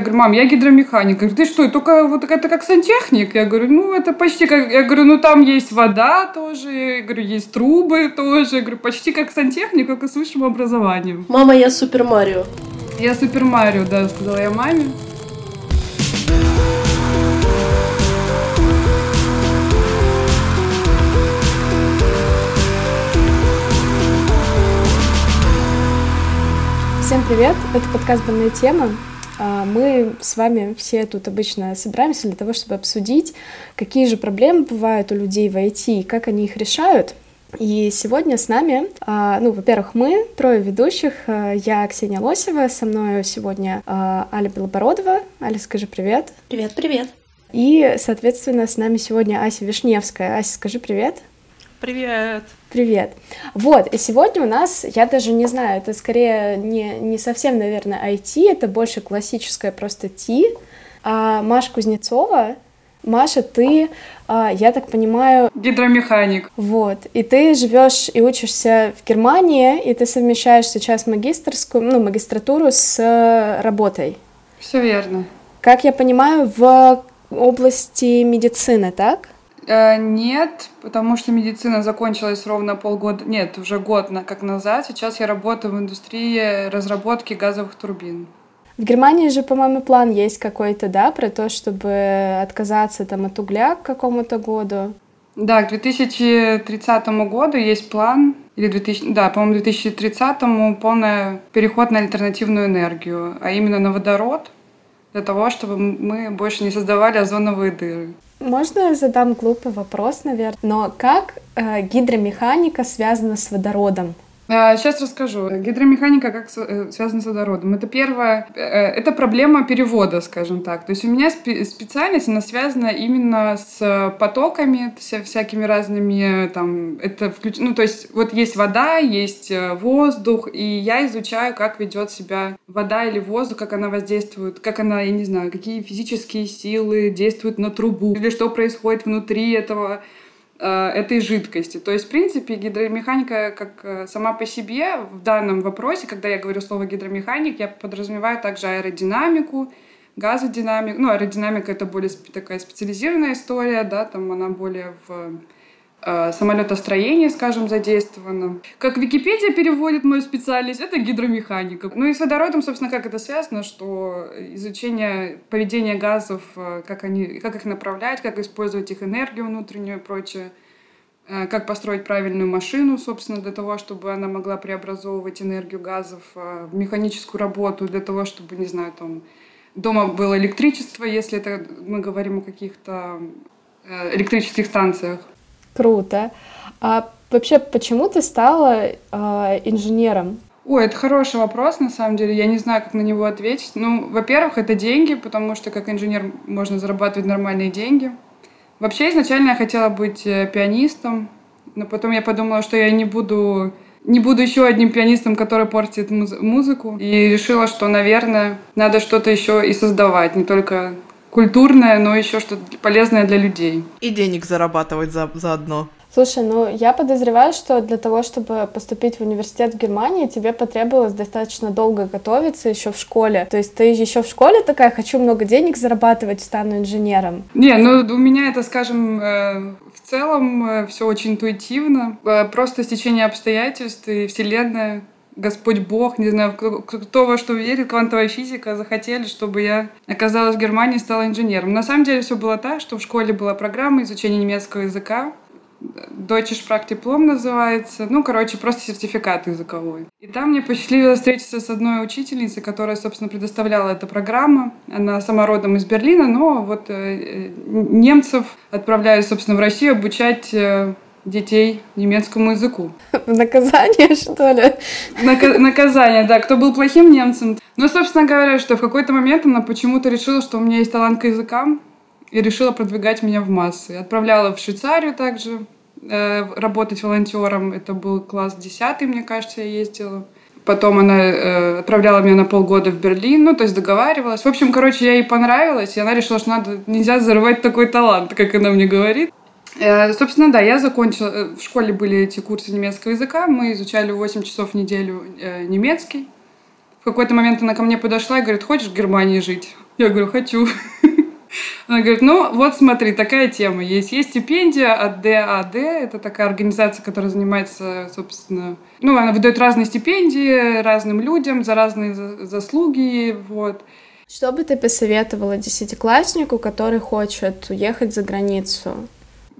Я говорю, мам, я гидромеханик. Говорю, ты что, только вот это как сантехник? Я говорю, ну, это почти как... Я говорю, ну, там есть вода тоже. Я говорю, есть трубы тоже. Я говорю, почти как сантехник, только с высшим образованием. Мама, я Супер Марио. Я Супер Марио, да, сказала я маме. Всем привет! Это подкаст «Банная тема». А, мы с вами все тут обычно собираемся для того, чтобы обсудить, какие же проблемы бывают у людей в IT и как они их решают. И сегодня с нами, а, ну, во-первых, мы, трое ведущих. А, я Ксения Лосева, со мной сегодня Аля Белобородова. Аля, скажи привет. Привет, привет. И, соответственно, с нами сегодня Ася Вишневская. Ася, скажи привет. Привет. Привет. Вот, и сегодня у нас, я даже не знаю, это скорее не, не совсем, наверное, IT, это больше классическое просто T. А Маша Кузнецова, Маша, ты, а, я так понимаю... Гидромеханик. Вот. И ты живешь и учишься в Германии, и ты совмещаешь сейчас магистрскую, ну, магистратуру с работой. Все верно. Как я понимаю, в области медицины, так? Э, нет, потому что медицина закончилась ровно полгода, нет, уже год на, как назад. Сейчас я работаю в индустрии разработки газовых турбин. В Германии же, по-моему, план есть какой-то, да, про то, чтобы отказаться там от угля к какому-то году. Да, к 2030 году есть план, или 2000, да, по-моему, 2030 полный переход на альтернативную энергию, а именно на водород, для того, чтобы мы больше не создавали озоновые дыры. Можно я задам глупый вопрос, наверное, но как э, гидромеханика связана с водородом? Сейчас а, расскажу. Гидромеханика как э, связана с водородом. Это первое, э, это проблема перевода, скажем так. То есть у меня специальность, она связана именно с потоками, всякими разными, там, это включ... ну, то есть вот есть вода, есть э, воздух, и я изучаю, как ведет себя вода или воздух, как она воздействует, как она, я не знаю, какие физические силы действуют на трубу, или что происходит внутри этого Э, этой жидкости. То есть, в принципе, гидромеханика как э, сама по себе в данном вопросе, когда я говорю слово гидромеханик, я подразумеваю также аэродинамику, газодинамику. Ну, аэродинамика — это более такая специализированная история, да, там она более в э, самолетостроение, скажем, задействовано. Как Википедия переводит мою специальность, это гидромеханика. Ну и с водородом, собственно, как это связано, что изучение поведения газов, э, как, они, как их направлять, как использовать их энергию внутреннюю и прочее, э, как построить правильную машину, собственно, для того, чтобы она могла преобразовывать энергию газов э, в механическую работу, для того, чтобы, не знаю, там, дома было электричество, если это мы говорим о каких-то электрических станциях. Круто. А вообще, почему ты стала э, инженером? Ой, это хороший вопрос, на самом деле. Я не знаю, как на него ответить. Ну, во-первых, это деньги, потому что как инженер можно зарабатывать нормальные деньги. Вообще, изначально я хотела быть э, пианистом, но потом я подумала, что я не буду не буду еще одним пианистом, который портит муз- музыку. И решила, что, наверное, надо что-то еще и создавать, не только культурное, но еще что-то полезное для людей. И денег зарабатывать за, заодно. Слушай, ну я подозреваю, что для того, чтобы поступить в университет в Германии, тебе потребовалось достаточно долго готовиться еще в школе. То есть ты еще в школе такая, хочу много денег зарабатывать, стану инженером. Не, ну у меня это, скажем, э, в целом э, все очень интуитивно. Э, просто стечение обстоятельств и вселенная Господь Бог, не знаю, кто, кто во что верит, квантовая физика, захотели, чтобы я оказалась в Германии и стала инженером. На самом деле все было так, что в школе была программа изучения немецкого языка, Deutsche Sprachdiplom называется. Ну, короче, просто сертификат языковой. И там мне посчастливилось встретиться с одной учительницей, которая, собственно, предоставляла эту программу. Она сама родом из Берлина, но вот э, немцев отправляют, собственно, в Россию обучать э, детей немецкому языку. Наказание, что ли? Нак- наказание, да. Кто был плохим немцем. Ну, собственно говоря, что в какой-то момент она почему-то решила, что у меня есть талант к языкам, и решила продвигать меня в массы. Отправляла в Швейцарию также э, работать волонтером. Это был класс 10, мне кажется, я ездила. Потом она э, отправляла меня на полгода в Берлин, ну, то есть договаривалась. В общем, короче, я ей понравилась, и она решила, что надо, нельзя зарывать такой талант, как она мне говорит. Э, собственно, да, я закончила, э, в школе были эти курсы немецкого языка, мы изучали 8 часов в неделю э, немецкий. В какой-то момент она ко мне подошла и говорит, хочешь в Германии жить? Я говорю, хочу. Она говорит, ну вот смотри, такая тема есть. Есть стипендия от ДАД, это такая организация, которая занимается, собственно, ну, она выдает разные стипендии разным людям за разные заслуги, вот. Что бы ты посоветовала десятикласснику, который хочет уехать за границу?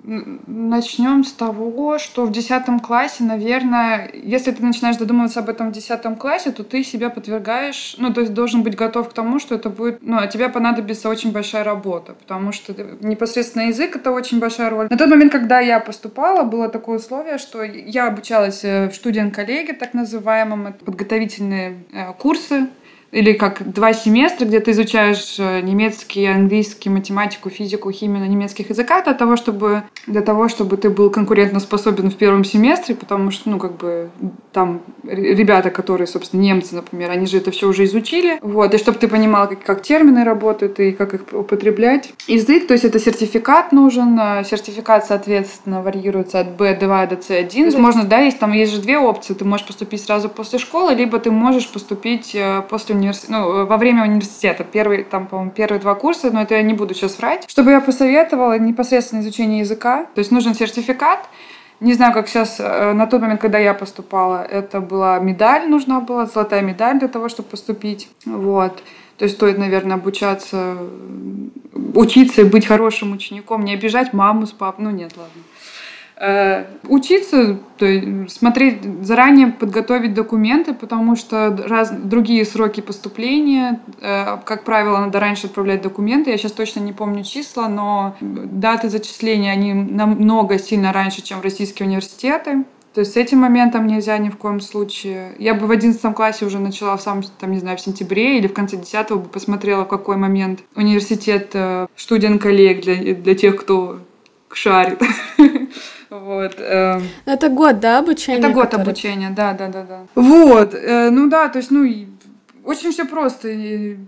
Начнем с того, что в 10 классе, наверное, если ты начинаешь задумываться об этом в 10 классе, то ты себя подвергаешь, ну, то есть должен быть готов к тому, что это будет, ну, а тебе понадобится очень большая работа, потому что непосредственно язык — это очень большая роль. На тот момент, когда я поступала, было такое условие, что я обучалась э, в студент-коллеге, так называемом, подготовительные э, курсы или как два семестра, где ты изучаешь э, немецкий, английский, математику, физику, химию на немецких языках для того, чтобы, для того, чтобы ты был конкурентоспособен в первом семестре, потому что, ну, как бы, там ребята, которые, собственно, немцы, например, они же это все уже изучили, вот, и чтобы ты понимал, как, как термины работают и как их употреблять. Язык, то есть это сертификат нужен, э, сертификат, соответственно, варьируется от B2 до C1, то есть можно, да, есть там есть же две опции, ты можешь поступить сразу после школы, либо ты можешь поступить э, после университета, ну, во время университета. Первый, там, по-моему, первые два курса, но это я не буду сейчас врать. Чтобы я посоветовала непосредственно изучение языка. То есть нужен сертификат. Не знаю, как сейчас, э, на тот момент, когда я поступала, это была медаль нужна была, золотая медаль для того, чтобы поступить. Вот. То есть стоит, наверное, обучаться, учиться и быть хорошим учеником, не обижать маму с папой. Ну нет, ладно. Э, учиться, то есть смотреть, заранее подготовить документы, потому что раз, другие сроки поступления, э, как правило, надо раньше отправлять документы. Я сейчас точно не помню числа, но даты зачисления, они намного сильно раньше, чем российские университеты. То есть с этим моментом нельзя ни в коем случае. Я бы в одиннадцатом классе уже начала в самом, там, не знаю, в сентябре или в конце десятого бы посмотрела, в какой момент университет э, студент-коллег для, для тех, кто шарит. Вот. Эм. Это год, да, обучения? Это год который... обучения, да, да, да, да. Вот. Э, ну да, то есть, ну, очень все просто.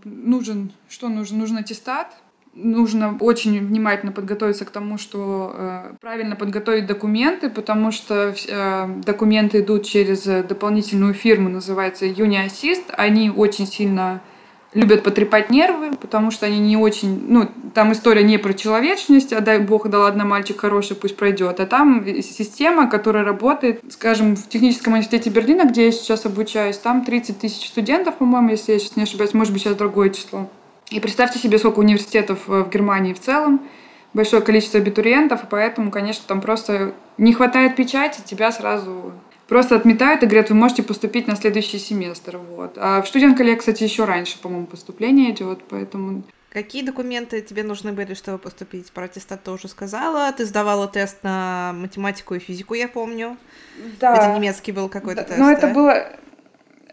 Нужен, что нужно? Нужен аттестат, нужно очень внимательно подготовиться к тому, что э, правильно подготовить документы, потому что э, документы идут через дополнительную фирму, называется UniAssist. Они очень сильно любят потрепать нервы, потому что они не очень... Ну, там история не про человечность, а дай бог, да ладно, мальчик хороший, пусть пройдет. А там система, которая работает, скажем, в техническом университете Берлина, где я сейчас обучаюсь, там 30 тысяч студентов, по-моему, если я сейчас не ошибаюсь, может быть, сейчас другое число. И представьте себе, сколько университетов в Германии в целом, большое количество абитуриентов, и поэтому, конечно, там просто не хватает печати, тебя сразу просто отметают и говорят, вы можете поступить на следующий семестр. Вот. А в студент-коллег, кстати, еще раньше, по-моему, поступление идет, поэтому... Какие документы тебе нужны были, чтобы поступить? Про аттестат ты уже сказала. Ты сдавала тест на математику и физику, я помню. Да. Это немецкий был какой-то да, тест, это да? было...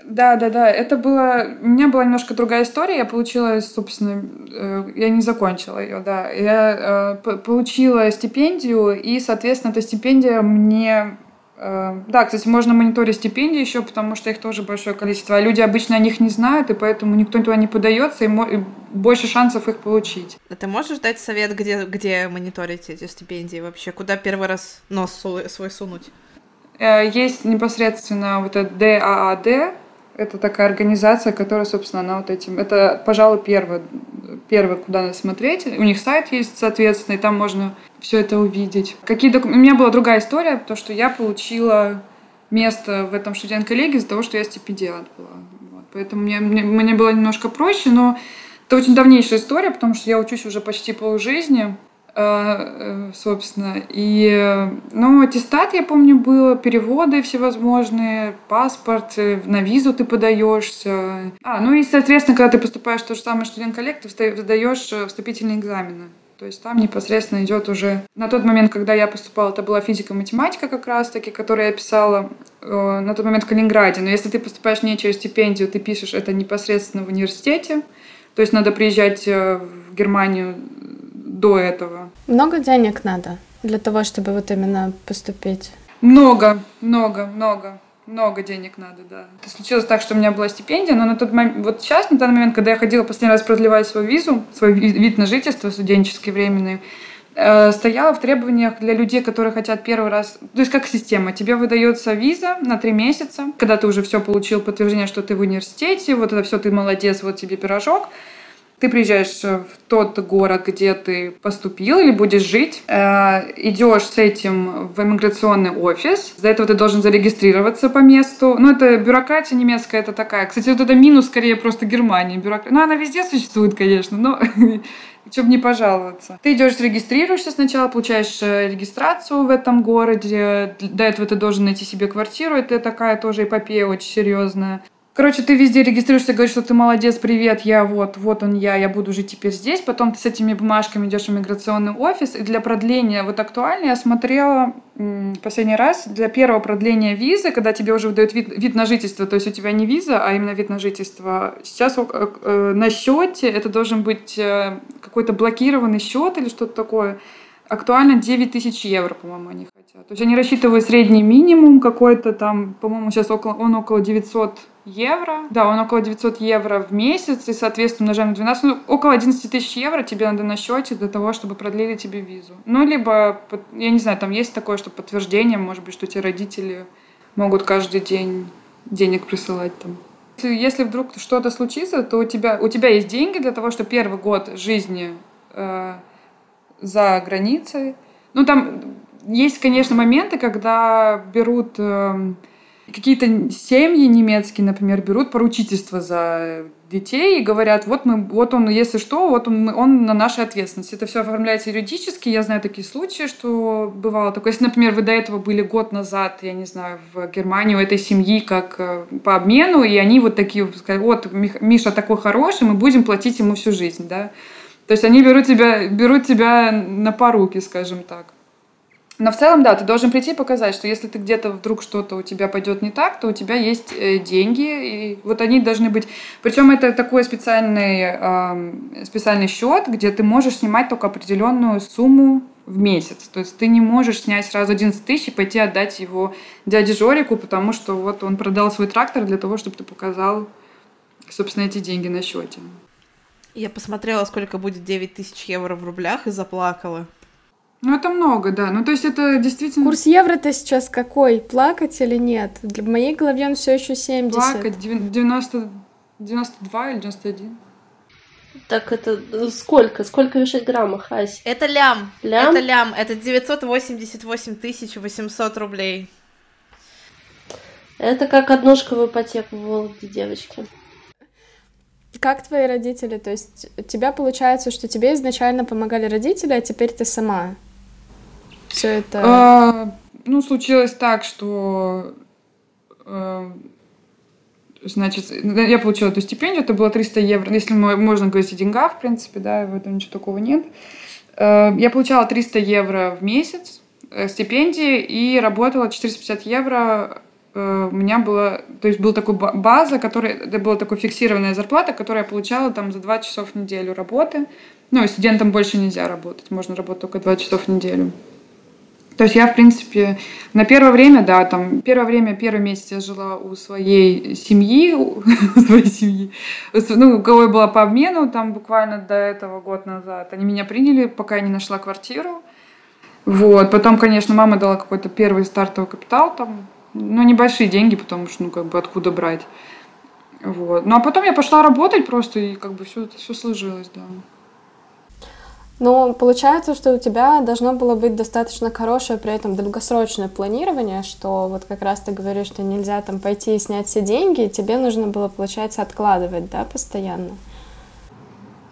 Да, да, да. Это было... У меня была немножко другая история. Я получила, собственно... Э, я не закончила ее, да. Я э, получила стипендию, и, соответственно, эта стипендия мне да, кстати, можно мониторить стипендии еще, потому что их тоже большое количество. А люди обычно о них не знают, и поэтому никто туда не подается, и, и больше шансов их получить. А ты можешь дать совет, где, где мониторить эти стипендии вообще? Куда первый раз нос свой сунуть? Э, есть непосредственно вот это ДААД, это такая организация, которая, собственно, она вот этим... Это, пожалуй, первое, первое, куда надо смотреть. У них сайт есть, соответственно, и там можно все это увидеть. Какие документы... У меня была другая история, то, что я получила место в этом студент-коллеге из-за того, что я стипендиат была. Вот. Поэтому мне, мне, мне было немножко проще, но это очень давнейшая история, потому что я учусь уже почти полжизни. Э, э, собственно. И, ну, аттестат, я помню, было, переводы всевозможные, паспорт, э, на визу ты подаешься. А, ну и, соответственно, когда ты поступаешь в то же самое студент-коллег, ты сдаешь вступительные экзамены. То есть там непосредственно идет уже... На тот момент, когда я поступала, это была физика-математика как раз-таки, которую я писала э, на тот момент в Калининграде. Но если ты поступаешь не через стипендию, ты пишешь это непосредственно в университете. То есть надо приезжать в Германию до этого. Много денег надо для того, чтобы вот именно поступить? Много, много, много. Много денег надо, да. Это случилось так, что у меня была стипендия, но на тот момент, вот сейчас, на данный момент, когда я ходила последний раз продлевать свою визу, свой вид на жительство студенческий временный, э, стояла в требованиях для людей, которые хотят первый раз... То есть как система. Тебе выдается виза на три месяца, когда ты уже все получил, подтверждение, что ты в университете, вот это все, ты молодец, вот тебе пирожок. Ты приезжаешь в тот город, где ты поступил или будешь жить, э, идешь с этим в иммиграционный офис. Для этого ты должен зарегистрироваться по месту. Ну, это бюрократия немецкая, это такая. Кстати, вот это минус скорее просто Германии. Бюрократия. Ну, она везде существует, конечно, но чтобы не пожаловаться. Ты идешь, регистрируешься сначала, получаешь э, регистрацию в этом городе. До этого ты должен найти себе квартиру. Это такая тоже эпопея очень серьезная. Короче, ты везде регистрируешься, говоришь, что ты молодец, привет, я вот, вот он я, я буду жить теперь здесь. Потом ты с этими бумажками идешь в миграционный офис. И для продления, вот актуально, я смотрела последний раз, для первого продления визы, когда тебе уже выдают вид, вид на жительство, то есть у тебя не виза, а именно вид на жительство, сейчас э, э, на счете это должен быть э, какой-то блокированный счет или что-то такое, актуально 9 тысяч евро, по-моему, они хотят. То есть они рассчитывают средний минимум какой-то там, по-моему, сейчас около, он около 900 евро. Да, он около 900 евро в месяц, и, соответственно, умножаем на 12, ну, около 11 тысяч евро тебе надо на счете для того, чтобы продлили тебе визу. Ну, либо, я не знаю, там есть такое, что подтверждение, может быть, что тебе родители могут каждый день денег присылать там. Если, если вдруг что-то случится, то у тебя, у тебя есть деньги для того, чтобы первый год жизни э, за границей. Ну, там есть, конечно, моменты, когда берут... Э, какие-то семьи немецкие, например, берут поручительство за детей и говорят, вот мы, вот он, если что, вот он, он на нашей ответственности. Это все оформляется юридически. Я знаю такие случаи, что бывало такое. Если, например, вы до этого были год назад, я не знаю, в Германии у этой семьи как э, по обмену, и они вот такие сказали, вот Миша такой хороший, мы будем платить ему всю жизнь, да. То есть они берут тебя, берут тебя на поруки, скажем так. Но в целом, да, ты должен прийти и показать, что если ты где-то вдруг что-то у тебя пойдет не так, то у тебя есть э, деньги, и вот они должны быть. Причем это такой специальный, э, специальный счет, где ты можешь снимать только определенную сумму в месяц. То есть ты не можешь снять сразу 11 тысяч и пойти отдать его дяде Жорику, потому что вот он продал свой трактор для того, чтобы ты показал, собственно, эти деньги на счете. Я посмотрела, сколько будет 9 тысяч евро в рублях и заплакала. Ну, это много, да. Ну, то есть это действительно... Курс евро-то сейчас какой? Плакать или нет? Для моей голове он все еще 70. Плакать 90... 92 или 91. Так это ну, сколько? Сколько вешать граммах, Ась? Это лям. Лям? Это лям. Это 988 тысяч 800 рублей. Это как однушка в ипотеку в Вологде, девочки. Как твои родители? То есть у тебя получается, что тебе изначально помогали родители, а теперь ты сама все это? А, ну, случилось так, что э, значит, я получила эту стипендию, это было 300 евро, если можно говорить о деньгах, в принципе, да, в этом ничего такого нет. Э, я получала 300 евро в месяц э, стипендии и работала 450 евро у меня была, то есть была такая база, которая, это была такая фиксированная зарплата, которую я получала там за 2 часа в неделю работы. Ну, и студентам больше нельзя работать, можно работать только 2 часа в неделю. То есть я, в принципе, на первое время, да, там, первое время, первый месяц я жила у своей семьи, у своей семьи, ну, у кого я была по обмену, там, буквально до этого год назад. Они меня приняли, пока я не нашла квартиру. Вот, потом, конечно, мама дала какой-то первый стартовый капитал, там, ну, небольшие деньги, потому что, ну, как бы, откуда брать. Вот. Ну, а потом я пошла работать просто, и как бы все, все сложилось, да. Но получается, что у тебя должно было быть достаточно хорошее при этом долгосрочное планирование, что вот как раз ты говоришь, что нельзя там пойти и снять все деньги, и тебе нужно было, получается, откладывать, да, постоянно?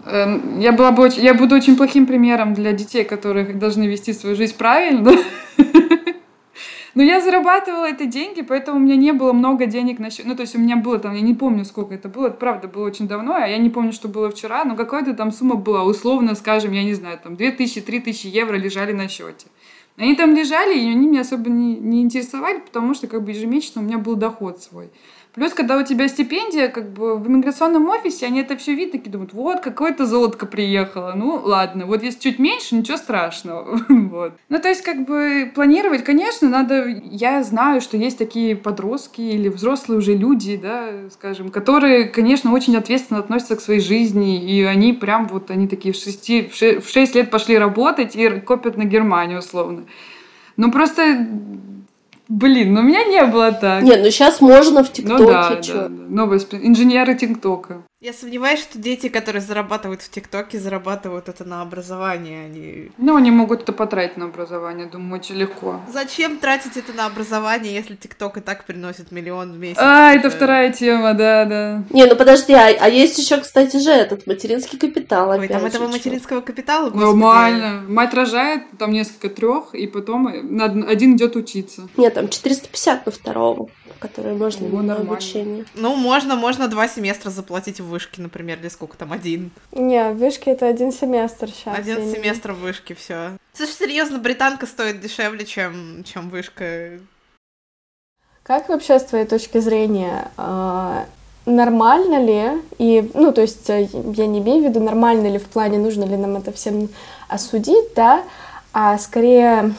Эм, я, была бы очень, я буду очень плохим примером для детей, которые должны вести свою жизнь правильно. Но я зарабатывала эти деньги, поэтому у меня не было много денег на счет. Ну, то есть у меня было там, я не помню, сколько это было, это правда было очень давно, а я не помню, что было вчера, но какая-то там сумма была, условно, скажем, я не знаю, там 2000-3000 евро лежали на счете. Они там лежали, и они меня особо не, не интересовали, потому что как бы ежемесячно у меня был доход свой. Плюс, когда у тебя стипендия, как бы в иммиграционном офисе, они это все видят, такие думают, вот, какое-то золотко приехало, ну, ладно, вот если чуть меньше, ничего страшного, вот. Ну, то есть, как бы, планировать, конечно, надо, я знаю, что есть такие подростки или взрослые уже люди, да, скажем, которые, конечно, очень ответственно относятся к своей жизни, и они прям вот, они такие в, шести, в шесть лет пошли работать и копят на Германию, условно. Ну, просто Блин, ну у меня не было так. Нет, ну сейчас можно в ТикТоке. Ну да, да, да. Новые инженеры ТикТока. Я сомневаюсь, что дети, которые зарабатывают в ТикТоке, зарабатывают это на образование. Они... Ну, они могут это потратить на образование, думаю, очень легко. Зачем тратить это на образование, если ТикТок и так приносит миллион в месяц? А, это вторая тема, да, да. Не, ну подожди, а, а есть еще, кстати же, этот материнский капитал. Ой, там этого материнского капитала, господи. Нормально. Мать рожает, там несколько трех, и потом один идет учиться. Нет, там 450 на второго которые можно О, на обучение. Ну, можно, можно два семестра заплатить в вышке, например, или сколько там, один? Не, в вышке это один семестр сейчас. Один семестр в вышке, все. Слушай, серьезно, британка стоит дешевле, чем, чем вышка. Как вообще, с твоей точки зрения, а, нормально ли, и, ну, то есть э, я не имею в виду, нормально ли в плане, нужно ли нам это всем осудить, да, а скорее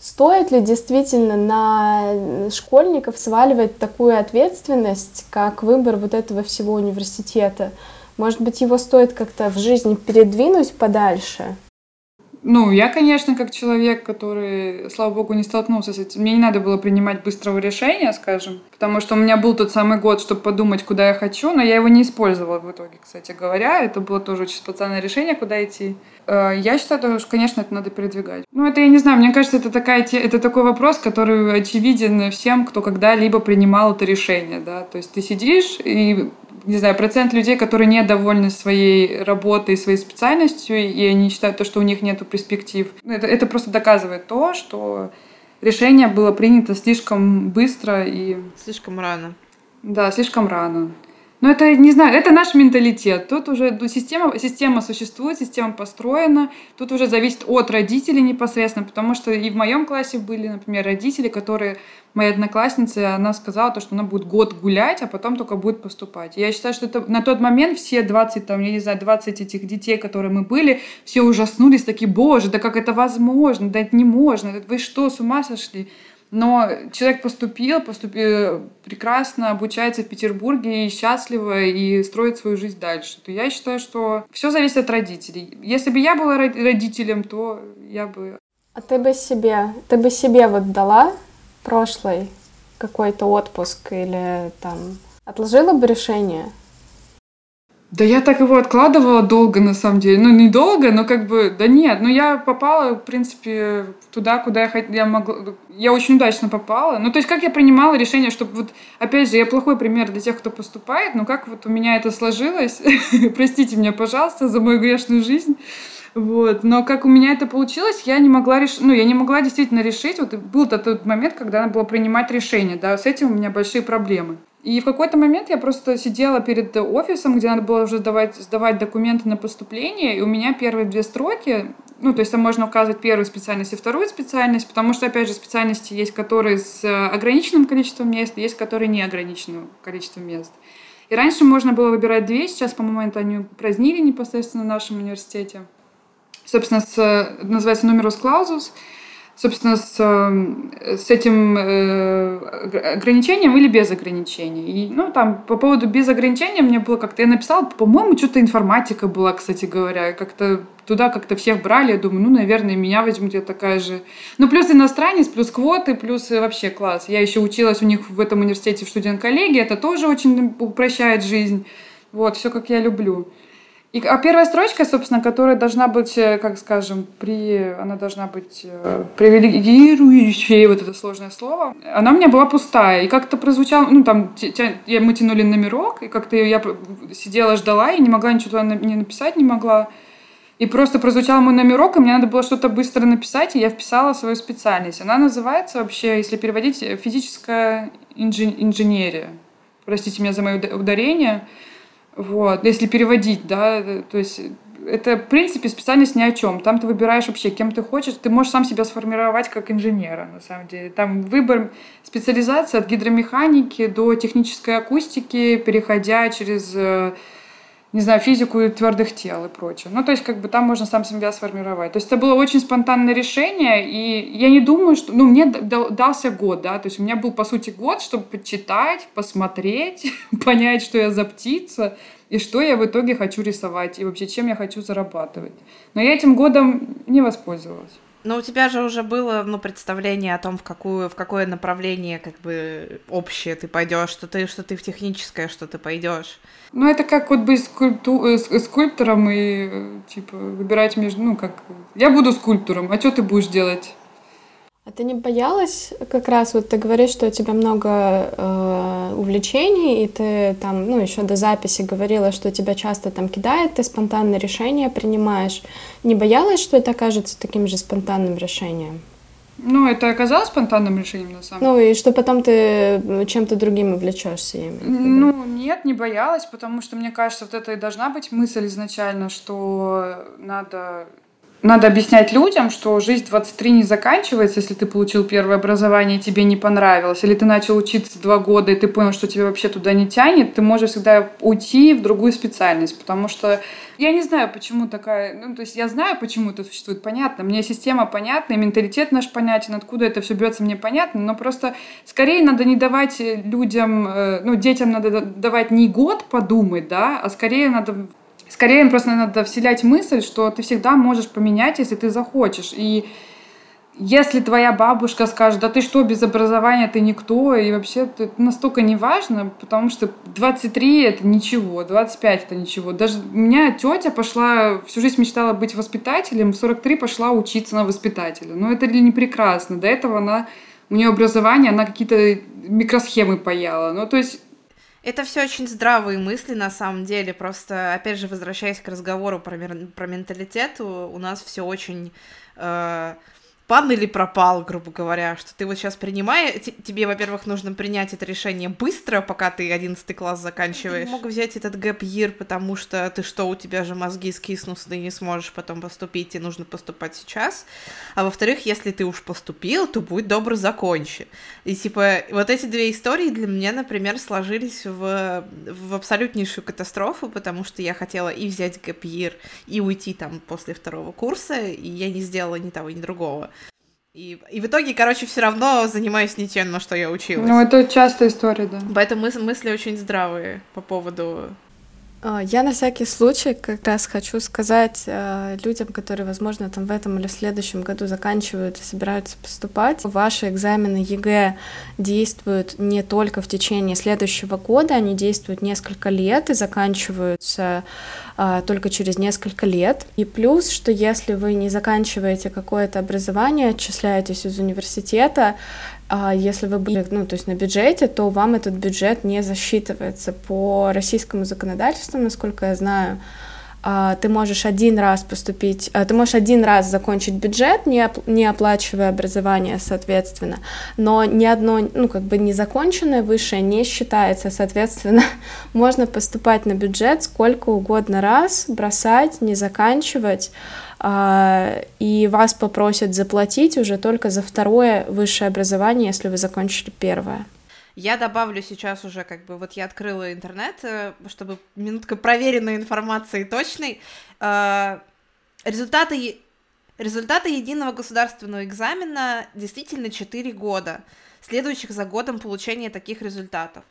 Стоит ли действительно на школьников сваливать такую ответственность, как выбор вот этого всего университета? Может быть, его стоит как-то в жизни передвинуть подальше? Ну, я, конечно, как человек, который, слава богу, не столкнулся с этим, мне не надо было принимать быстрого решения, скажем, потому что у меня был тот самый год, чтобы подумать, куда я хочу, но я его не использовала в итоге, кстати говоря. Это было тоже очень спонтанное решение, куда идти. Э, я считаю, что, конечно, это надо передвигать. Ну, это, я не знаю, мне кажется, это, такая, это такой вопрос, который очевиден всем, кто когда-либо принимал это решение, да. То есть ты сидишь и не знаю, процент людей, которые недовольны своей работой, своей специальностью, и они считают то, что у них нет перспектив. Ну, это, это просто доказывает то, что решение было принято слишком быстро и... Слишком рано. Да, слишком рано. Но это, не знаю, это наш менталитет. Тут уже ну, система, система существует, система построена. Тут уже зависит от родителей непосредственно, потому что и в моем классе были, например, родители, которые... Моя одноклассница, она сказала, то, что она будет год гулять, а потом только будет поступать. я считаю, что это на тот момент все 20, там, я не знаю, 20 этих детей, которые мы были, все ужаснулись, такие, боже, да как это возможно, да это не можно, вы что, с ума сошли? Но человек поступил, поступил прекрасно, обучается в Петербурге и счастливо, и строит свою жизнь дальше. То я считаю, что все зависит от родителей. Если бы я была родителем, то я бы... А ты бы себе, ты бы себе вот дала прошлый какой-то отпуск или там отложила бы решение? Да я так его откладывала долго, на самом деле. Ну, недолго, но как бы, да нет. Ну, я попала, в принципе, туда, куда я, хот... я могла... Я очень удачно попала. Ну, то есть, как я принимала решение, чтобы вот... Опять же, я плохой пример для тех, кто поступает, но как вот у меня это сложилось, простите меня, пожалуйста, за мою грешную жизнь, вот. Но как у меня это получилось, я не могла решить, ну, я не могла действительно решить. Вот был тот момент, когда надо было принимать решение, да, с этим у меня большие проблемы. И в какой-то момент я просто сидела перед офисом, где надо было уже сдавать, сдавать документы на поступление, и у меня первые две строки, ну, то есть там можно указывать первую специальность и вторую специальность, потому что, опять же, специальности есть, которые с ограниченным количеством мест, есть, которые не ограниченным количеством мест. И раньше можно было выбирать две, сейчас, по-моему, это они упразднили непосредственно в нашем университете. Собственно, с, называется numerus clausus — собственно, с, э, с этим э, ограничением или без ограничений. И, ну, там, по поводу без ограничения мне было как-то... Я написала, по-моему, что-то информатика была, кстати говоря. Как-то туда как-то всех брали. Я думаю, ну, наверное, меня возьмут, я такая же. Ну, плюс иностранец, плюс квоты, плюс вообще класс. Я еще училась у них в этом университете в студент-коллегии. Это тоже очень упрощает жизнь. Вот, все как я люблю. И, а первая строчка, собственно, которая должна быть, э, как скажем, при, она должна быть э, привилегирующей, вот это сложное слово, она у меня была пустая. И как-то прозвучало, ну, там, тя, мы тянули номерок, и как-то я сидела, ждала, и не могла ничего туда не написать, не могла. И просто прозвучал мой номерок, и мне надо было что-то быстро написать, и я вписала свою специальность. Она называется вообще, если переводить, физическая инженерия. Простите меня за мое ударение. Вот, если переводить, да, то есть это, в принципе, специальность ни о чем. Там ты выбираешь вообще, кем ты хочешь. Ты можешь сам себя сформировать как инженера, на самом деле. Там выбор специализации от гидромеханики до технической акустики, переходя через э, не знаю, физику твердых тел и прочее. Ну, то есть, как бы там можно сам себя сформировать. То есть, это было очень спонтанное решение, и я не думаю, что... Ну, мне дался год, да, то есть, у меня был, по сути, год, чтобы почитать, посмотреть, понять, что я за птица, и что я в итоге хочу рисовать, и вообще, чем я хочу зарабатывать. Но я этим годом не воспользовалась. Но у тебя же уже было, ну, представление о том, в какую, в какое направление, как бы, общее ты пойдешь, что ты, что ты в техническое, что ты пойдешь. Ну, это как вот быть скульпту... Э, скульптором и, э, типа, выбирать между, ну, как, я буду скульптором, а что ты будешь делать? А ты не боялась как раз, вот ты говоришь, что у тебя много э, увлечений, и ты там, ну, еще до записи говорила, что тебя часто там кидает, ты спонтанные решения принимаешь. Не боялась, что это окажется таким же спонтанным решением? Ну, это оказалось спонтанным решением, на самом деле. Ну, и что потом ты чем-то другим увлечешься ими? Ну, нет, не боялась, потому что, мне кажется, вот это и должна быть мысль изначально, что надо надо объяснять людям, что жизнь 23 не заканчивается, если ты получил первое образование и тебе не понравилось, или ты начал учиться два года и ты понял, что тебе вообще туда не тянет, ты можешь всегда уйти в другую специальность, потому что я не знаю, почему такая... Ну, то есть я знаю, почему это существует, понятно. Мне система понятна, и менталитет наш понятен, откуда это все берется, мне понятно. Но просто скорее надо не давать людям... Э, ну, детям надо давать не год подумать, да, а скорее надо Скорее, им просто надо вселять мысль, что ты всегда можешь поменять, если ты захочешь. И если твоя бабушка скажет, да ты что, без образования ты никто, и вообще это настолько не важно, потому что 23 это ничего, 25 это ничего. Даже у меня тетя пошла, всю жизнь мечтала быть воспитателем, в 43 пошла учиться на воспитателя. Но это ли не прекрасно? До этого она, у нее образование, она какие-то микросхемы паяла. Ну, то есть это все очень здравые мысли, на самом деле. Просто, опять же, возвращаясь к разговору про, про менталитет, у, у нас все очень э, пан или пропал, грубо говоря, что ты вот сейчас принимаешь, тебе, во-первых, нужно принять это решение быстро, пока ты 11 класс заканчиваешь. Ты мог взять этот гэп year, потому что ты что, у тебя же мозги скиснут, ты не сможешь потом поступить, тебе нужно поступать сейчас. А во-вторых, если ты уж поступил, то будь добр, закончи. И типа, вот эти две истории для меня, например, сложились в, в абсолютнейшую катастрофу, потому что я хотела и взять gap year, и уйти там после второго курса, и я не сделала ни того, ни другого. И, и в итоге, короче, все равно занимаюсь не тем, на что я училась. Ну, это частая история, да. Поэтому мыс- мысли очень здравые по поводу я на всякий случай как раз хочу сказать э, людям, которые, возможно, там в этом или в следующем году заканчивают и собираются поступать. Ваши экзамены ЕГЭ действуют не только в течение следующего года, они действуют несколько лет и заканчиваются э, только через несколько лет. И плюс, что если вы не заканчиваете какое-то образование, отчисляетесь из университета, а если вы были, ну, то есть на бюджете, то вам этот бюджет не засчитывается по российскому законодательству, насколько я знаю. А, ты можешь один раз поступить, а, ты можешь один раз закончить бюджет, не, оп- не оплачивая образование, соответственно, но ни одно, ну, как бы незаконченное высшее не считается, соответственно, можно поступать на бюджет сколько угодно раз, бросать, не заканчивать, а, и вас попросят заплатить уже только за второе высшее образование, если вы закончили первое. Я добавлю сейчас уже, как бы, вот я открыла интернет, э, чтобы минутка проверенной информации точной. А, результаты, результаты единого государственного экзамена действительно 4 года, следующих за годом получения таких результатов.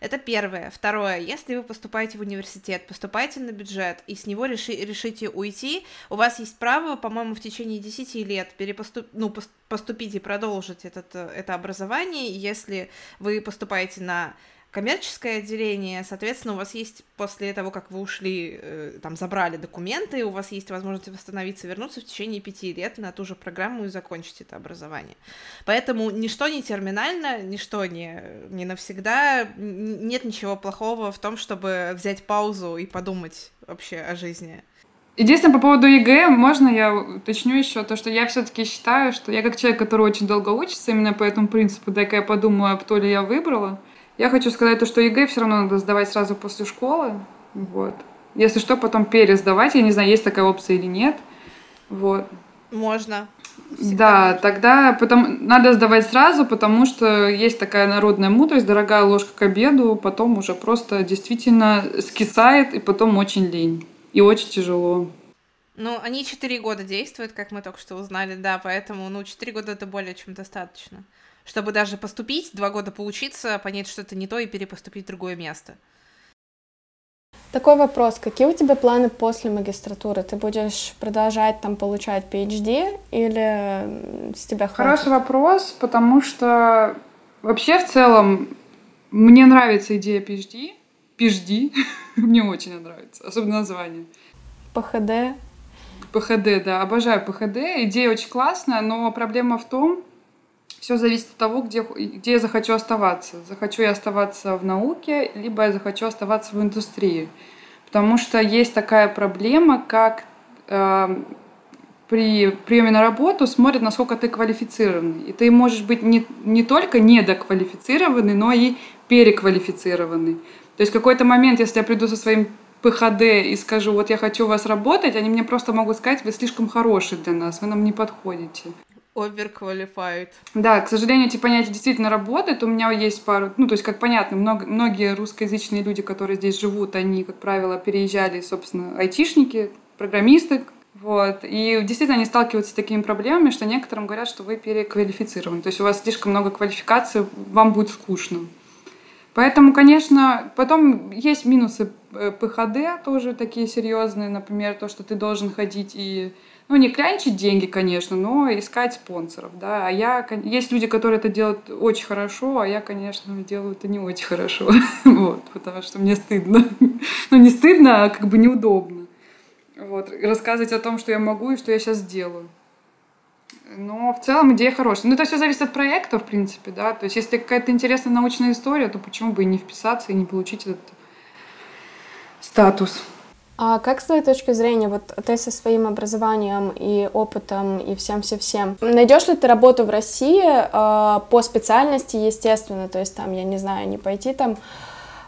Это первое. Второе. Если вы поступаете в университет, поступаете на бюджет и с него реши, решите уйти, у вас есть право, по-моему, в течение 10 лет перепоступ, ну, поступить и продолжить этот, это образование, если вы поступаете на коммерческое отделение, соответственно, у вас есть после того, как вы ушли, э, там, забрали документы, у вас есть возможность восстановиться, вернуться в течение пяти лет на ту же программу и закончить это образование. Поэтому ничто не терминально, ничто не, не навсегда, нет ничего плохого в том, чтобы взять паузу и подумать вообще о жизни. Единственное, по поводу ЕГЭ, можно я уточню еще то, что я все-таки считаю, что я как человек, который очень долго учится, именно по этому принципу, дай-ка я подумаю, а кто ли я выбрала, я хочу сказать то, что ЕГЭ все равно надо сдавать сразу после школы. Вот. Если что, потом пересдавать. Я не знаю, есть такая опция или нет. Вот. Можно. Всегда да, можно. тогда потом надо сдавать сразу, потому что есть такая народная мудрость, дорогая ложка к обеду, потом уже просто действительно скисает, и потом очень лень. И очень тяжело. Ну, они четыре года действуют, как мы только что узнали, да, поэтому, ну, четыре года это более чем достаточно чтобы даже поступить, два года поучиться, понять, что это не то, и перепоступить в другое место. Такой вопрос. Какие у тебя планы после магистратуры? Ты будешь продолжать там получать PhD или с тебя хватит? Хороший вопрос, потому что вообще в целом мне нравится идея PhD. PhD мне очень нравится, особенно название. ПХД. ПХД, да, обожаю ПХД. Идея очень классная, но проблема в том, все зависит от того, где, где я захочу оставаться. Захочу я оставаться в науке, либо я захочу оставаться в индустрии. Потому что есть такая проблема, как э, при приеме на работу смотрят, насколько ты квалифицированный. И ты можешь быть не, не только недоквалифицированный, но и переквалифицированный. То есть в какой-то момент, если я приду со своим ПХД и скажу, вот я хочу у вас работать, они мне просто могут сказать, вы слишком хороший для нас, вы нам не подходите. Overqualified. Да, к сожалению, эти понятия действительно работают. У меня есть пару, ну, то есть, как понятно, много, многие русскоязычные люди, которые здесь живут, они, как правило, переезжали, собственно, айтишники, программисты, вот. И действительно они сталкиваются с такими проблемами, что некоторым говорят, что вы переквалифицированы. То есть у вас слишком много квалификаций, вам будет скучно. Поэтому, конечно, потом есть минусы э, ПХД тоже такие серьезные, например, то, что ты должен ходить и ну, не клянчить деньги, конечно, но искать спонсоров, да. А я, есть люди, которые это делают очень хорошо, а я, конечно, делаю это не очень хорошо, вот, потому что мне стыдно. ну, не стыдно, а как бы неудобно. Вот, рассказывать о том, что я могу и что я сейчас делаю. Но в целом идея хорошая. Ну, это все зависит от проекта, в принципе, да. То есть, если какая-то интересная научная история, то почему бы и не вписаться и не получить этот статус. А как с твоей точки зрения, вот ты со своим образованием и опытом и всем-всем-всем, найдешь ли ты работу в России э, по специальности, естественно, то есть там, я не знаю, не пойти там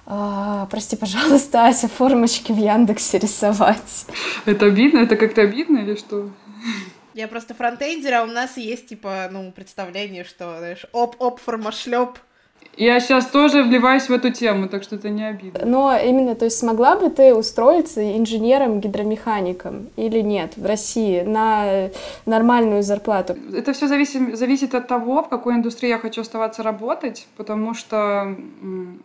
э, прости, пожалуйста, Ася, формочки в Яндексе рисовать. Это обидно? Это как-то обидно или что? Я просто фронтендер, а у нас есть, типа, ну, представление, что, знаешь, оп-оп, формашлеп, я сейчас тоже вливаюсь в эту тему, так что это не обидно. Но именно, то есть смогла бы ты устроиться инженером-гидромехаником или нет в России на нормальную зарплату? Это все зависит, зависит от того, в какой индустрии я хочу оставаться работать, потому что,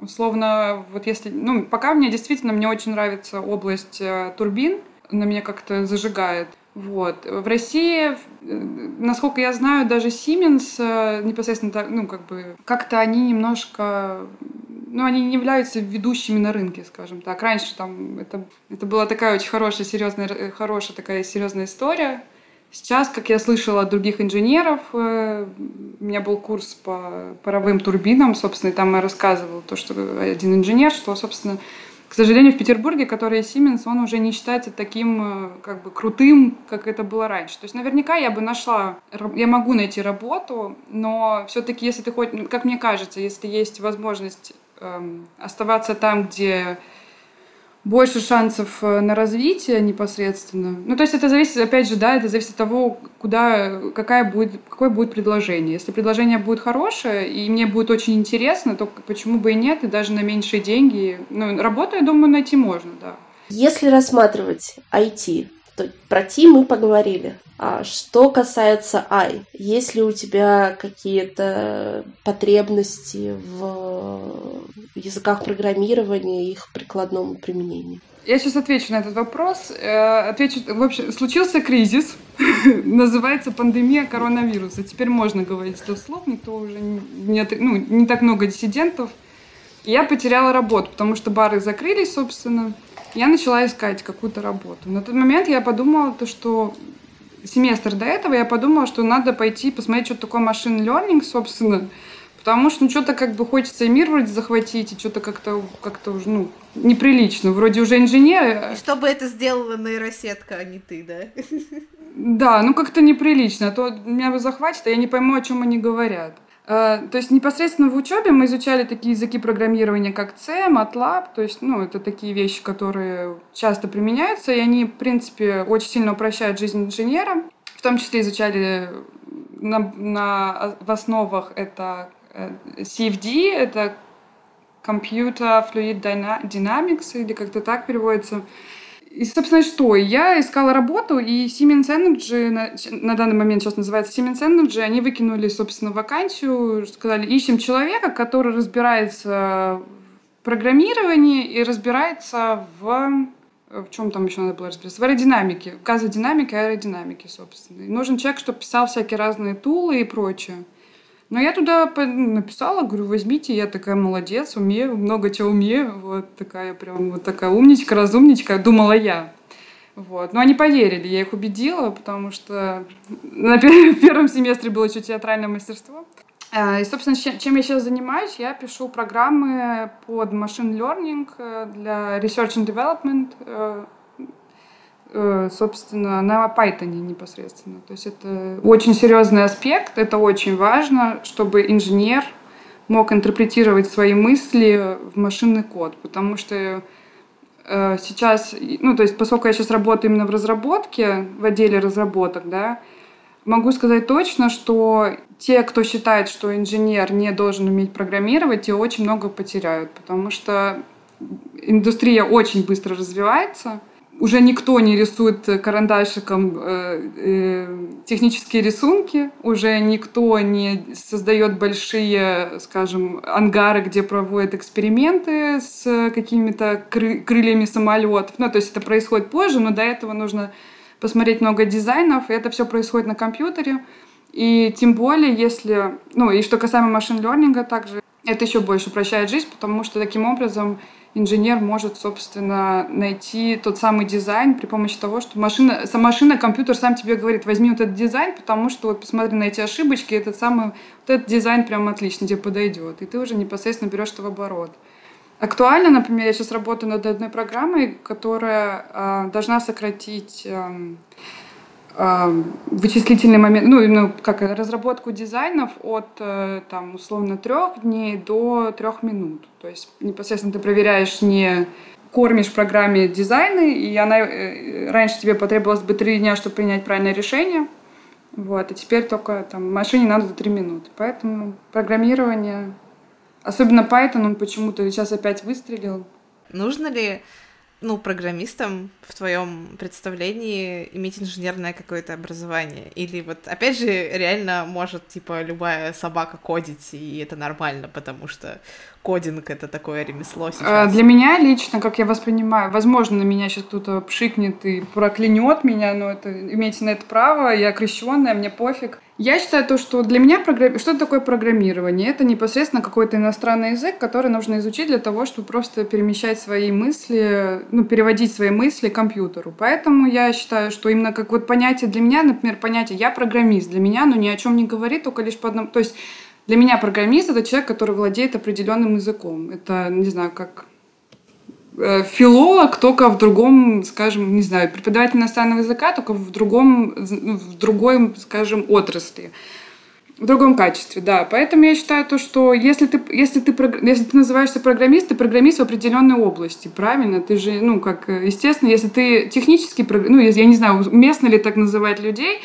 условно, вот если... Ну, пока мне действительно, мне очень нравится область э, турбин, на меня как-то зажигает. Вот. В России, э, насколько я знаю, даже Siemens э, непосредственно, ну, как бы, как-то они немножко, ну, они не являются ведущими на рынке, скажем так. Раньше там это, это была такая очень хорошая, серьезная, э, хорошая такая серьезная история. Сейчас, как я слышала от других инженеров, у меня был курс по паровым турбинам, собственно, и там я рассказывала то, что один инженер, что, собственно, к сожалению, в Петербурге, который Siemens, он уже не считается таким э, как бы крутым, как это было раньше. То есть наверняка я бы нашла, я могу найти работу, но все-таки, если ты хоть, как мне кажется, если есть возможность эм, оставаться там, где больше шансов э, на развитие непосредственно. Ну, то есть это зависит, опять же, да, это зависит от того, куда, какая будет, какое будет предложение. Если предложение будет хорошее, и мне будет очень интересно, то почему бы и нет, и даже на меньшие деньги. Ну, работу, я думаю, найти можно, да. Если рассматривать IT, то про T мы поговорили. А что касается I, есть ли у тебя какие-то потребности в языках программирования и их прикладному применению? Я сейчас отвечу на этот вопрос. Э, отвечу, в общем, случился кризис, называется пандемия коронавируса. Теперь можно говорить это вслух, никто уже не, ну, не так много диссидентов. Я потеряла работу, потому что бары закрылись, собственно. Я начала искать какую-то работу. На тот момент я подумала, то, что семестр до этого я подумала, что надо пойти посмотреть, что такое машин learning, собственно, потому что ну, что-то как бы хочется и мир вроде захватить, и что-то как-то как уже, ну, неприлично. Вроде уже инженеры. И чтобы это сделала нейросетка, а не ты, да? Да, ну как-то неприлично, а то меня бы захватит, а я не пойму, о чем они говорят. Э, то есть непосредственно в учебе мы изучали такие языки программирования, как C, MATLAB, то есть, ну, это такие вещи, которые часто применяются, и они, в принципе, очень сильно упрощают жизнь инженера. В том числе изучали на, на, в основах это э, CFD, это Computer Fluid Dynamics, или как-то так переводится. И, собственно, что? Я искала работу, и Siemens Energy, на, на данный момент сейчас называется Siemens Energy, они выкинули, собственно, вакансию, сказали, ищем человека, который разбирается программировании и разбирается в в чем там еще надо было разбираться? В аэродинамике, в газодинамике, аэродинамике, собственно. И нужен человек, чтобы писал всякие разные тулы и прочее. Но я туда написала, говорю, возьмите, я такая молодец, умею, много чего умею, вот такая прям вот такая умничка, разумничка, думала я. Вот. Но они поверили, я их убедила, потому что на первом семестре было еще театральное мастерство. А, и, собственно, чем я сейчас занимаюсь, я пишу программы под machine learning э, для research and development, э, собственно, на Python непосредственно. То есть это очень серьезный аспект, это очень важно, чтобы инженер мог интерпретировать свои мысли в машинный код, потому что сейчас, ну, то есть, поскольку я сейчас работаю именно в разработке, в отделе разработок, да, Могу сказать точно, что те, кто считает, что инженер не должен уметь программировать, те очень много потеряют, потому что индустрия очень быстро развивается. Уже никто не рисует карандашиком э, э, технические рисунки, уже никто не создает большие, скажем, ангары, где проводят эксперименты с какими-то кры- крыльями самолетов. Ну, то есть это происходит позже, но до этого нужно посмотреть много дизайнов, и это все происходит на компьютере. И тем более, если... Ну, и что касаемо машин-лернинга также, это еще больше упрощает жизнь, потому что таким образом инженер может, собственно, найти тот самый дизайн при помощи того, что машина, сама машина, компьютер сам тебе говорит, возьми вот этот дизайн, потому что вот посмотри на эти ошибочки, этот самый, вот этот дизайн прям отлично тебе подойдет, и ты уже непосредственно берешь это в оборот. Актуально, например, я сейчас работаю над одной программой, которая э, должна сократить э, вычислительный момент, ну, именно как разработку дизайнов от, э, там, условно, трех дней до трех минут. То есть непосредственно ты проверяешь не кормишь программе дизайны, и она э, раньше тебе потребовалось бы три дня, чтобы принять правильное решение. Вот, а теперь только там машине надо три минуты. Поэтому программирование Особенно Python, он почему-то сейчас опять выстрелил. Нужно ли ну, программистам в твоем представлении иметь инженерное какое-то образование? Или вот, опять же, реально может, типа, любая собака кодить, и это нормально, потому что кодинг — это такое ремесло а, сейчас? Для меня лично, как я воспринимаю, возможно, на меня сейчас кто-то пшикнет и проклянет меня, но это имейте на это право, я крещенная, мне пофиг. Я считаю то, что для меня программ... что такое программирование? Это непосредственно какой-то иностранный язык, который нужно изучить для того, чтобы просто перемещать свои мысли, ну, переводить свои мысли к компьютеру. Поэтому я считаю, что именно как вот понятие для меня, например, понятие «я программист», для меня оно ни о чем не говорит, только лишь по одному... То есть для меня программист — это человек, который владеет определенным языком. Это, не знаю, как филолог только в другом, скажем, не знаю, преподаватель иностранного языка только в другом, ну, в другой, скажем, отрасли. В другом качестве, да. Поэтому я считаю то, что если ты, если ты, если ты называешься программист, ты программист в определенной области, правильно? Ты же, ну, как, естественно, если ты технический, ну, я не знаю, уместно ли так называть людей,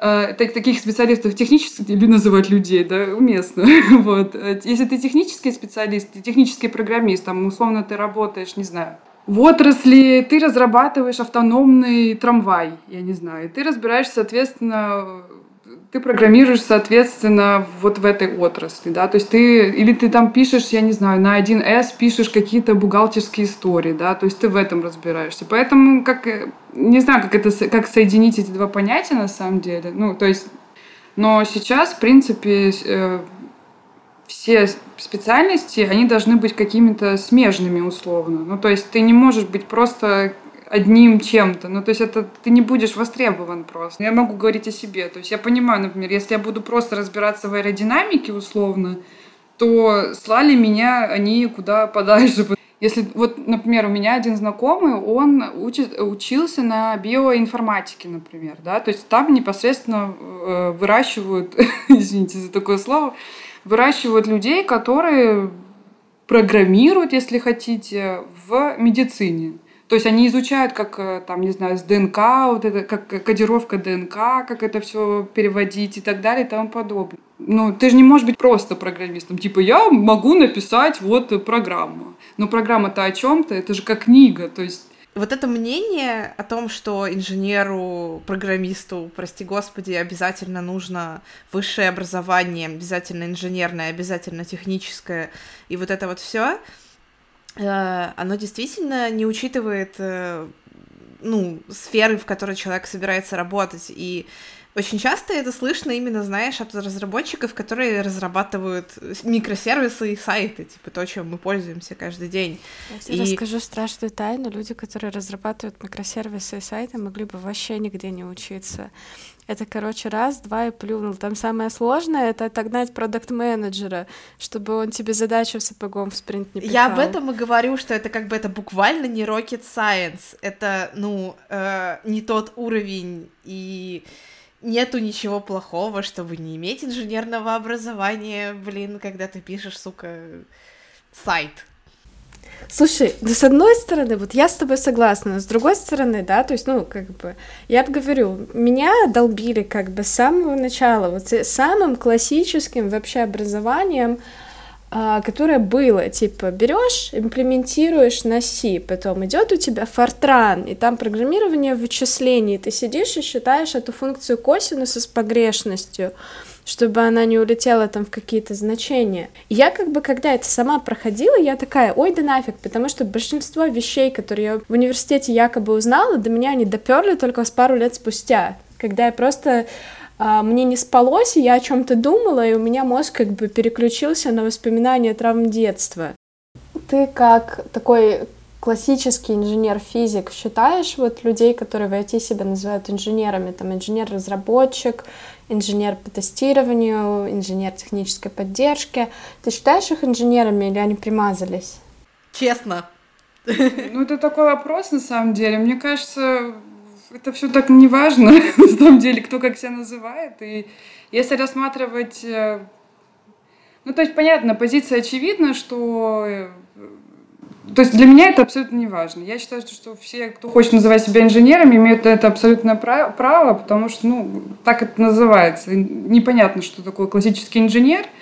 э, таких специалистов технических или называть людей, да, уместно. вот. Если ты технический специалист, технический программист, там, условно, ты работаешь, не знаю, в отрасли, ты разрабатываешь автономный трамвай, я не знаю, и ты разбираешься, соответственно, ты программируешь, соответственно, вот в этой отрасли, да, то есть ты, или ты там пишешь, я не знаю, на 1С пишешь какие-то бухгалтерские истории, да, то есть ты в этом разбираешься. Поэтому, как, не знаю, как это, как соединить эти два понятия на самом деле, ну, то есть, но сейчас, в принципе, э, все специальности, они должны быть какими-то смежными условно. Ну, то есть ты не можешь быть просто одним чем-то. Ну, то есть это ты не будешь востребован просто. Я могу говорить о себе. То есть я понимаю, например, если я буду просто разбираться в аэродинамике условно, то слали меня они куда подальше. Если вот, например, у меня один знакомый, он учит, учился на биоинформатике, например, да, то есть там непосредственно э, выращивают, извините за такое слово, выращивают людей, которые программируют, если хотите, в медицине. То есть они изучают, как э, там, не знаю, с ДНК, вот это, как кодировка ДНК, как это все переводить и так далее и тому подобное. Ну, ты же не можешь быть просто программистом. Типа, я могу написать вот программу. Но программа-то о чем-то, это же как книга. То есть вот это мнение о том, что инженеру, программисту, прости господи, обязательно нужно высшее образование, обязательно инженерное, обязательно техническое, и вот это вот все, оно действительно не учитывает, э, ну, сферы, в которой человек собирается работать, и очень часто это слышно именно, знаешь, от разработчиков, которые разрабатывают микросервисы и сайты, типа то, чем мы пользуемся каждый день. Я тебе и... расскажу страшную тайну. Люди, которые разрабатывают микросервисы и сайты, могли бы вообще нигде не учиться. Это, короче, раз, два и плюнул. Там самое сложное — это отогнать продукт-менеджера, чтобы он тебе задачу сапогом в спринт не пихал. Я об этом и говорю, что это как бы это буквально не rocket science. Это, ну, э, не тот уровень и нету ничего плохого, чтобы не иметь инженерного образования, блин, когда ты пишешь, сука, сайт. Слушай, ну с одной стороны, вот я с тобой согласна, с другой стороны, да, то есть, ну, как бы, я говорю, меня долбили как бы с самого начала, вот самым классическим вообще образованием, а, которое было, типа, берешь, имплементируешь на C, потом идет у тебя фортран, и там программирование вычислений, ты сидишь и считаешь эту функцию косинуса с погрешностью, чтобы она не улетела там в какие-то значения. Я как бы, когда это сама проходила, я такая, ой, да нафиг, потому что большинство вещей, которые я в университете якобы узнала, до меня они доперли только с пару лет спустя, когда я просто а, мне не спалось, и я о чем-то думала, и у меня мозг как бы переключился на воспоминания травм детства. Ты как такой классический инженер-физик считаешь вот людей, которые в IT себя называют инженерами, там инженер-разработчик, инженер по тестированию, инженер технической поддержки, ты считаешь их инженерами или они примазались? Честно. Ну, это такой вопрос, на самом деле. Мне кажется, это все так не важно, на самом деле, кто как себя называет. И если рассматривать... Э, ну, то есть, понятно, позиция очевидна, что... То есть для меня это абсолютно не важно. Я считаю, что все, кто хочет называть себя инженерами, имеют это абсолютное право, потому что, ну, так это называется. Непонятно, что такое классический инженер –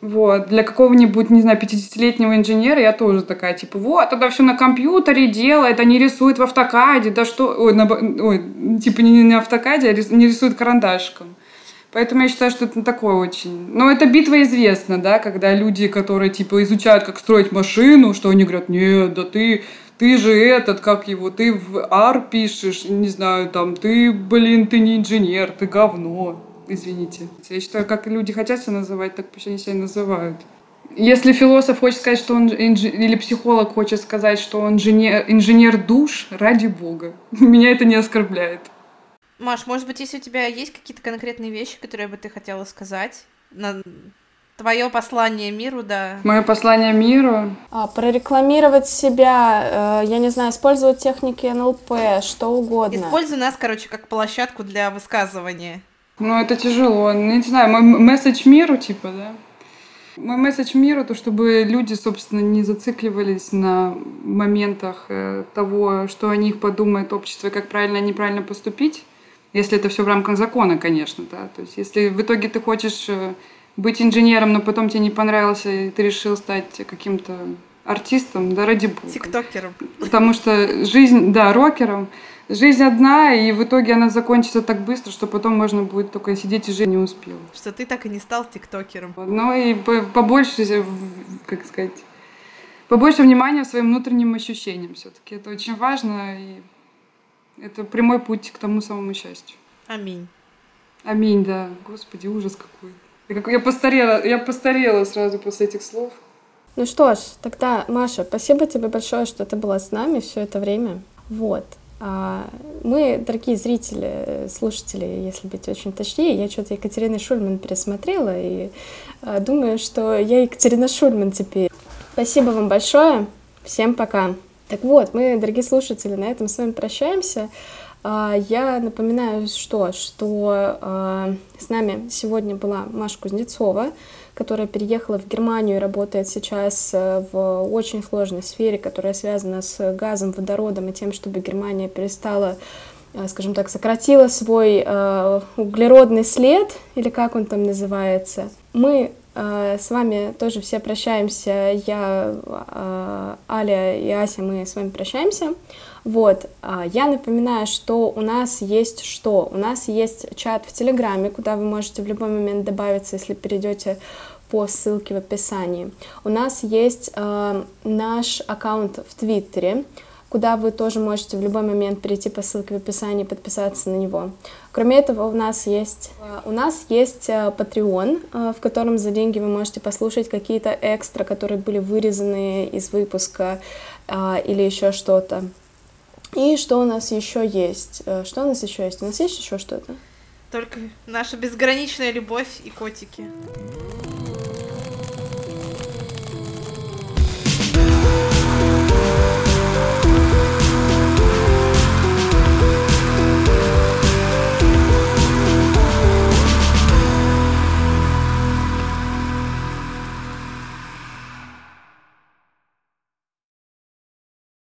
вот. Для какого-нибудь, не знаю, 50-летнего инженера я тоже такая, типа, вот, тогда все на компьютере делает, не рисует в автокаде, да что... Ой, на... Ой типа не на автокаде, а не рисует карандашком. Поэтому я считаю, что это такое очень... Но это битва известна, да, когда люди, которые, типа, изучают, как строить машину, что они говорят, нет, да ты, ты же этот, как его, ты в ар пишешь, не знаю, там, ты, блин, ты не инженер, ты говно извините. Я считаю, как люди хотят себя называть, так пусть они себя называют. Если философ хочет сказать, что он инж... или психолог хочет сказать, что он инженер, инженер душ, ради бога. Меня это не оскорбляет. Маш, может быть, если у тебя есть какие-то конкретные вещи, которые бы ты хотела сказать на твое послание миру, да. Мое послание миру. А, прорекламировать себя, э, я не знаю, использовать техники НЛП, что угодно. Используй нас, короче, как площадку для высказывания. Ну, это тяжело. Ну, не знаю, мой месседж миру, типа, да? Мой месседж миру, то чтобы люди, собственно, не зацикливались на моментах э, того, что о них подумает общество, как правильно и неправильно поступить, если это все в рамках закона, конечно, да. То есть, если в итоге ты хочешь э, быть инженером, но потом тебе не понравился, и ты решил стать каким-то артистом, да ради бога. Тиктокером. Потому что жизнь, да, рокером, жизнь одна, и в итоге она закончится так быстро, что потом можно будет только сидеть и жить не успел. Что ты так и не стал тиктокером. Ну и побольше, как сказать, побольше внимания своим внутренним ощущениям все-таки. Это очень важно, и это прямой путь к тому самому счастью. Аминь. Аминь, да. Господи, ужас какой. Я, я постарела, я постарела сразу после этих слов. Ну что ж, тогда, Маша, спасибо тебе большое, что ты была с нами все это время. Вот. А, мы, дорогие зрители, слушатели, если быть очень точнее, я что-то Екатерина Шульман пересмотрела и а, думаю, что я Екатерина Шульман теперь. Спасибо вам большое. Всем пока. Так вот, мы, дорогие слушатели, на этом с вами прощаемся. А, я напоминаю, что, что с нами сегодня была Маша Кузнецова, которая переехала в Германию и работает сейчас э, в очень сложной сфере, которая связана с газом, водородом и тем, чтобы Германия перестала э, скажем так, сократила свой э, углеродный след, или как он там называется. Мы с вами тоже все прощаемся. Я, э, Аля и Ася, мы с вами прощаемся. Вот, а, я напоминаю, что у нас есть что? У нас есть чат в Телеграме, куда вы можете в любой момент добавиться, если перейдете по ссылке в описании. У нас есть э, наш аккаунт в Твиттере, куда вы тоже можете в любой момент перейти по ссылке в описании и подписаться на него. Кроме этого, у нас есть, у нас есть э, Patreon, э, в котором за деньги вы можете послушать какие-то экстра, которые были вырезаны из выпуска э, или еще что-то. И что у нас еще есть? Что у нас еще есть? У нас есть еще что-то? Только наша безграничная любовь и котики.